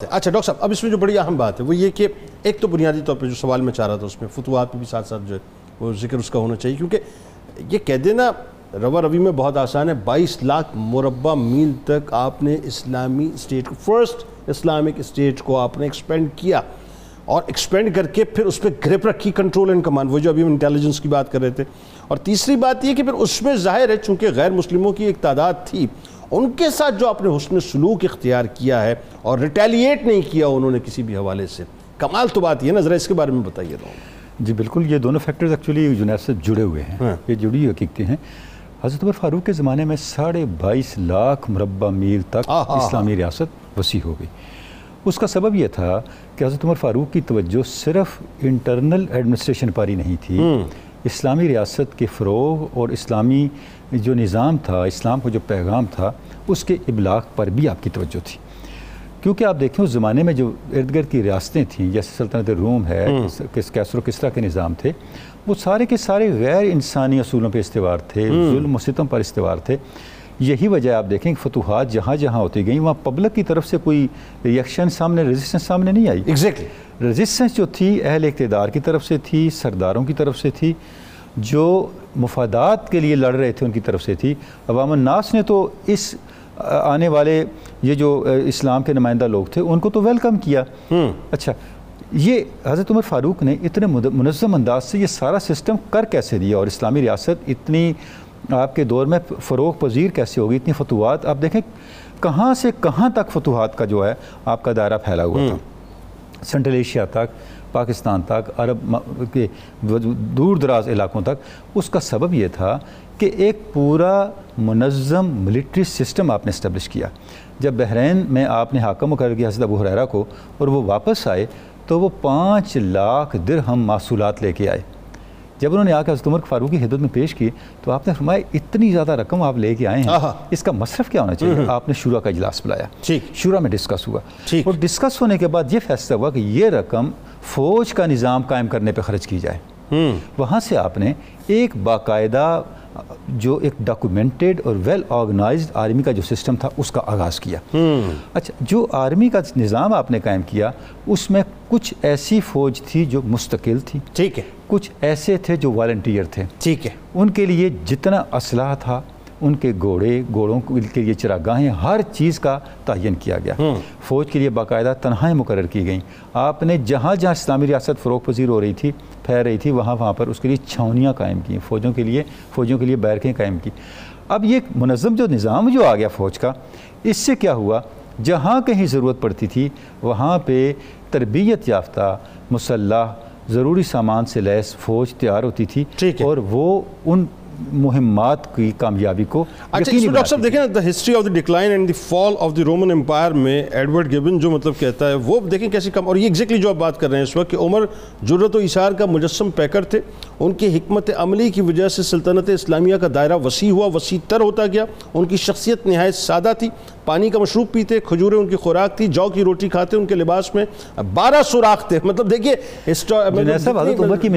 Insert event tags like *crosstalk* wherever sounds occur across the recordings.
اچھا ڈاکٹر صاحب، اب اس میں جو بڑی اہم بات ہے، وہ یہ کہ ایک تو بنیادی طور پہ جو سوال میں چاہ رہا تھا، اس میں فتوحات پہ بھی ساتھ ساتھ جو ہے، وہ ذکر اس کا ہونا چاہیے، کیونکہ یہ کہہ دینا، روا روی میں بہت آسان ہے، بائیس لاکھ مربع میل تک آپ نے اسلامی اسٹیٹ کو، فرسٹ اسلامک اسٹیٹ کو آپ نے ایکسپینڈ کیا اور ایکسپینڈ کر کے پھر اس پہ گریپ رکھی، کنٹرول اینڈ کمان وہ جو ابھی ہم انٹیلیجنس کی بات کر رہے تھے۔ اور تیسری بات یہ کہ پھر اس میں ظاہر ہے، چونکہ غیر مسلموں کی ایک تعداد تھی ان کے ساتھ جو آپ نے حسن سلوک اختیار کیا ہے اور ریٹیلیٹ نہیں کیا انہوں نے کسی بھی حوالے سے کمال تو بات یہ نا ذرا اس کے بارے میں بتائیے دوں جی بالکل یہ دونوں فیکٹرز ایکچولی جنید سے جڑے ہوئے ہیں ہاں۔ یہ جڑی حقیقتیں ہیں۔ حضرت عمر فاروق کے زمانے میں ساڑھے بائیس لاکھ مربع میل تک۔ اسلامی ریاست وسیع ہو گئی۔ اس کا سبب یہ تھا کہ حضرت عمر فاروق کی توجہ صرف انٹرنل ایڈمنسٹریشن پر ہی نہیں تھی۔ اسلامی ریاست کے فروغ اور اسلامی جو نظام تھا اسلام کا جو پیغام تھا اس کے ابلاغ پر بھی آپ کی توجہ تھی۔ کیونکہ آپ دیکھیں اس زمانے میں جو ارد گرد کی ریاستیں تھیں جیسے سلطنت روم ہے کس کیسر و کسرا کے نظام تھے وہ سارے کے سارے غیر انسانی اصولوں پہ استوار تھے ظلم و ستم پر استوار تھے۔ یہی وجہ آپ دیکھیں کہ فتوحات جہاں جہاں ہوتی گئیں وہاں پبلک کی طرف سے کوئی ریئیکشن سامنے ریزسٹنس سامنے نہیں آئی۔ ایگزیکٹلی ریزسٹنس جو تھی اہل اقتدار کی طرف سے تھی سرداروں کی طرف سے تھی جو مفادات کے لیے لڑ رہے تھے ان کی طرف سے تھی۔ عوام الناس نے تو اس آنے والے یہ جو اسلام کے نمائندہ لوگ تھے ان کو تو ویلکم کیا۔ اچھا یہ حضرت عمر فاروق نے اتنے منظم انداز سے یہ سارا سسٹم کر کیسے دیا اور اسلامی ریاست اتنی آپ کے دور میں فروغ پذیر کیسے ہوگی؟ اتنی فتوحات آپ دیکھیں کہاں سے کہاں تک فتوحات کا جو ہے آپ کا دائرہ پھیلا ہوا تھا؟ سنٹرل ایشیا تک پاکستان تک عرب کے دور دراز علاقوں تک۔ اس کا سبب یہ تھا کہ ایک پورا منظم ملٹری سسٹم آپ نے اسٹیبلش کیا۔ جب بحرین میں آپ نے حاکم مقرر کیا حضرت ابو حریرہ کو اور وہ واپس آئے تو وہ پانچ لاکھ درہم معصولات لے کے آئے۔ جب انہوں نے آ کے حضرت عمر فاروق کی حدت میں پیش کی تو آپ نے فرمایا اتنی زیادہ رقم آپ لے کے آئے ہیں۔ اس کا مصرف کیا ہونا چاہیے آپ نے شورا کا اجلاس بلایا۔ شورا میں ڈسکس ہوا۔ اور ڈسکس ہونے کے بعد یہ فیصلہ ہوا کہ یہ رقم فوج کا نظام قائم کرنے پہ خرچ کی جائے وہاں سے آپ نے ایک باقاعدہ جو ایک ڈاکومنٹڈ اور ویل آرگنائزڈ آرمی کا جو سسٹم تھا اس کا آغاز کیا۔ اچھا جو آرمی کا نظام آپ نے قائم کیا اس میں کچھ ایسی فوج تھی جو مستقل تھی۔ ٹھیک ہے۔ کچھ ایسے تھے جو والنٹیئر تھے۔ ٹھیک ہے۔ ان کے لیے جتنا اسلحہ تھا ان کے گھوڑے گھوڑوں کے لیے چراگاہیں ہر چیز کا تعین کیا گیا۔ فوج کے لیے باقاعدہ تنہائیں مقرر کی گئیں۔ آپ نے جہاں جہاں اسلامی ریاست فروغ پذیر ہو رہی تھی پھیل رہی تھی وہاں وہاں پر اس کے لیے چھاونیاں قائم کیں۔ فوجوں کے لیے فوجوں کے لیے بیرکیں قائم کی اب یہ منظم جو نظام جو آ گیا فوج کا اس سے کیا ہوا؟ جہاں کہیں ضرورت پڑتی تھی وہاں پہ تربیت یافتہ مسلح ضروری سامان سے لیس فوج تیار ہوتی تھی۔ اور وہ ان مہمات کی کامیابی کو اچھا صاحب۔ دیکھیں the history of the decline and the fall of the Roman Empire میں ایڈورڈ گیبن جو مطلب کہتا ہے وہ دیکھیں کیسی کم اور یہ ایگزیکٹلی جو آپ بات کر رہے ہیں اس وقت کہ عمر جرت و اشار کا مجسم پیکر تھے ان کی حکمت عملی کی وجہ سے سلطنت اسلامیہ کا دائرہ وسیع ہوا وسیع تر ہوتا گیا ان کی شخصیت نہایت سادہ تھی پانی کا مشروب پیتے کھجوریں ان کی خوراک تھی جو کی روٹی کھاتے ان کے لباس میں بارہ سوراخ تھے *laughs* مطلب دیکھیے مثال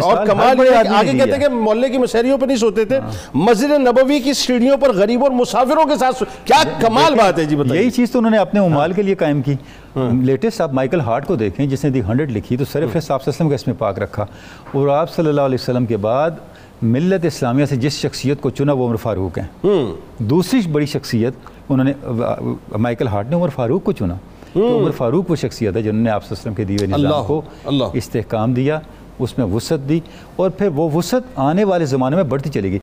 اور کمال آگے کہتے۔ ہیں کہ محلے کی مسحریوں پر نہیں سوتے تھے مسجد نبوی کی سیڑھیوں پر غریبوں اور مسافروں کے ساتھ. کیا کمال بات ہے جی بتائیے۔ یہی چیز تو انہوں نے اپنے امال کے لیے قائم کی۔ لیٹسٹ آپ مائیکل ہارٹ کو دیکھیں جس نے دی ہنڈریڈ لکھی تو صرف اللہ علیہ وسلم کا اس میں پاک رکھا۔ اور آپ صلی اللہ علیہ وسلم کے بعد ملت اسلامیہ سے جس شخصیت کو چنا وہ عمر فاروق ہیں۔ دوسری بڑی شخصیت انہوں نے مائیکل ہارٹ نے عمر فاروق کو چنا۔ تو عمر فاروق وہ شخصیت ہے جنہوں نے آپ وسلم کے دیوے نظام کو استحکام دیا اس میں وسعت دی۔ اور پھر وہ وسعت آنے والے زمانے میں بڑھتی چلی گئی۔